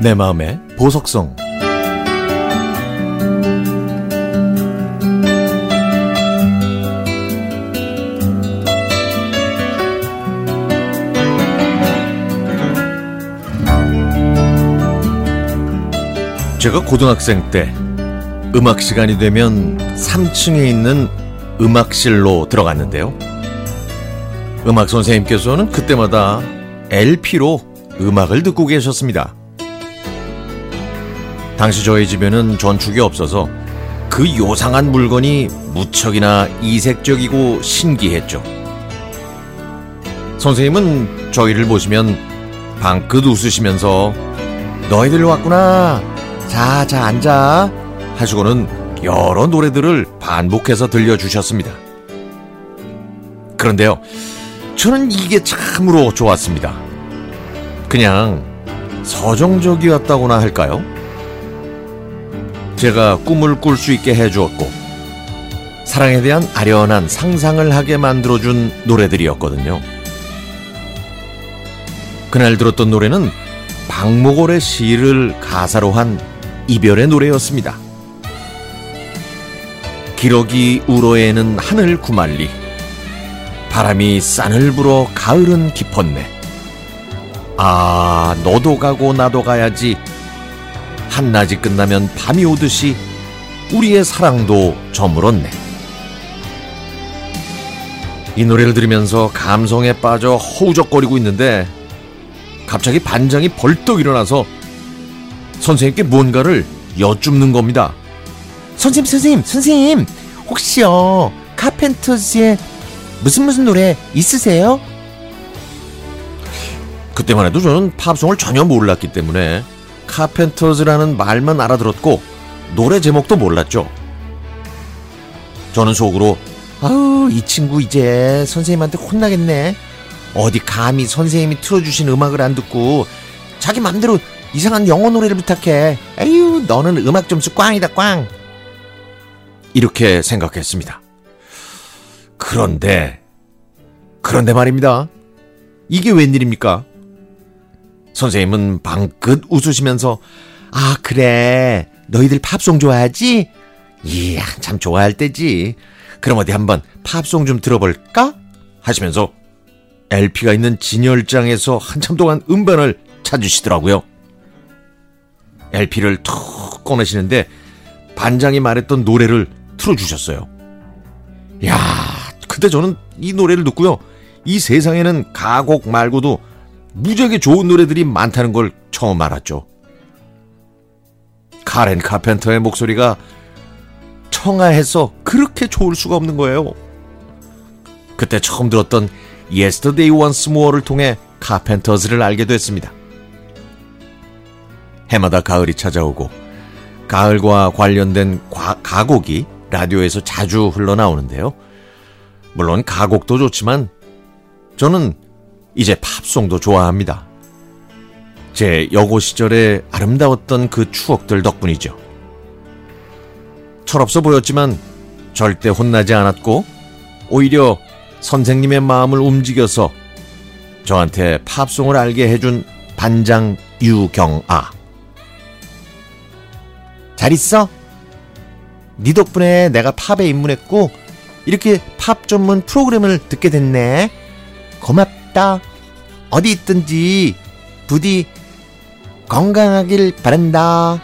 내 마음의 보석성. 제가 고등학생 때 음악 시간이 되면 3층에 있는 음악실로 들어갔는데요. 음악 선생님께서는 그때마다 LP로 음악을 듣고 계셨습니다. 당시 저희 집에는 전축이 없어서 그 요상한 물건이 무척이나 이색적이고 신기했죠. 선생님은 저희를 보시면 방긋 웃으시면서 너희들 왔구나. 자, 자, 앉아. 하시고는 여러 노래들을 반복해서 들려주셨습니다. 그런데요, 저는 이게 참으로 좋았습니다. 그냥 서정적이었다고나 할까요? 제가 꿈을 꿀 수 있게 해주었고, 사랑에 대한 아련한 상상을 하게 만들어준 노래들이었거든요. 그날 들었던 노래는 박목월의 시를 가사로 한 이별의 노래였습니다. 기러기 우로에는 하늘 구말리 바람이 싼을 불어 가을은 깊었네. 아, 너도 가고 나도 가야지. 한낮이 끝나면 밤이 오듯이 우리의 사랑도 저물었네. 이 노래를 들으면서 감성에 빠져 허우적거리고 있는데 갑자기 반장이 벌떡 일어나서 선생님께 뭔가를 여쭙는 겁니다. 선생님, 선생님, 선생님, 혹시요 카펜터즈의 무슨 무슨 노래 있으세요? 그때만 해도 저는 팝송을 전혀 몰랐기 때문에 카펜터즈라는 말만 알아들었고 노래 제목도 몰랐죠. 저는 속으로 아우 이 친구 이제 선생님한테 혼나겠네. 어디 감히 선생님이 틀어주신 음악을 안 듣고 자기 맘대로 이상한 영어 노래를 부탁해. 에휴 너는 음악 점수 꽝이다 꽝. 이렇게 생각했습니다. 그런데 그런데 말입니다. 이게 웬일입니까? 선생님은 방긋 웃으시면서 아 그래 너희들 팝송 좋아하지? 이야 참 좋아할 때지. 그럼 어디 한번 팝송 좀 들어볼까? 하시면서 LP가 있는 진열장에서 한참 동안 음반을 찾으시더라고요. LP를 툭 꺼내시는데 반장이 말했던 노래를 틀어주셨어요. 야, 그때 저는 이 노래를 듣고요. 이 세상에는 가곡 말고도 무지하게 좋은 노래들이 많다는 걸 처음 알았죠. 카렌 카펜터의 목소리가 청아해서 그렇게 좋을 수가 없는 거예요. 그때 처음 들었던 Yesterday Once More를 통해 카펜터즈를 알게 됐습니다. 해마다 가을이 찾아오고 가을과 관련된 과, 가곡이 라디오에서 자주 흘러나오는데요. 물론 가곡도 좋지만 저는 이제 팝송도 좋아합니다. 제 여고 시절에 아름다웠던 그 추억들 덕분이죠. 철없어 보였지만 절대 혼나지 않았고 오히려 선생님의 마음을 움직여서 저한테 팝송을 알게 해준 반장 유경아. 잘 있어? 네 덕분에 내가 팝에 입문했고 이렇게 팝 전문 프로그램을 듣게 됐네. 고맙다. 어디 있든지 부디 건강하길 바란다.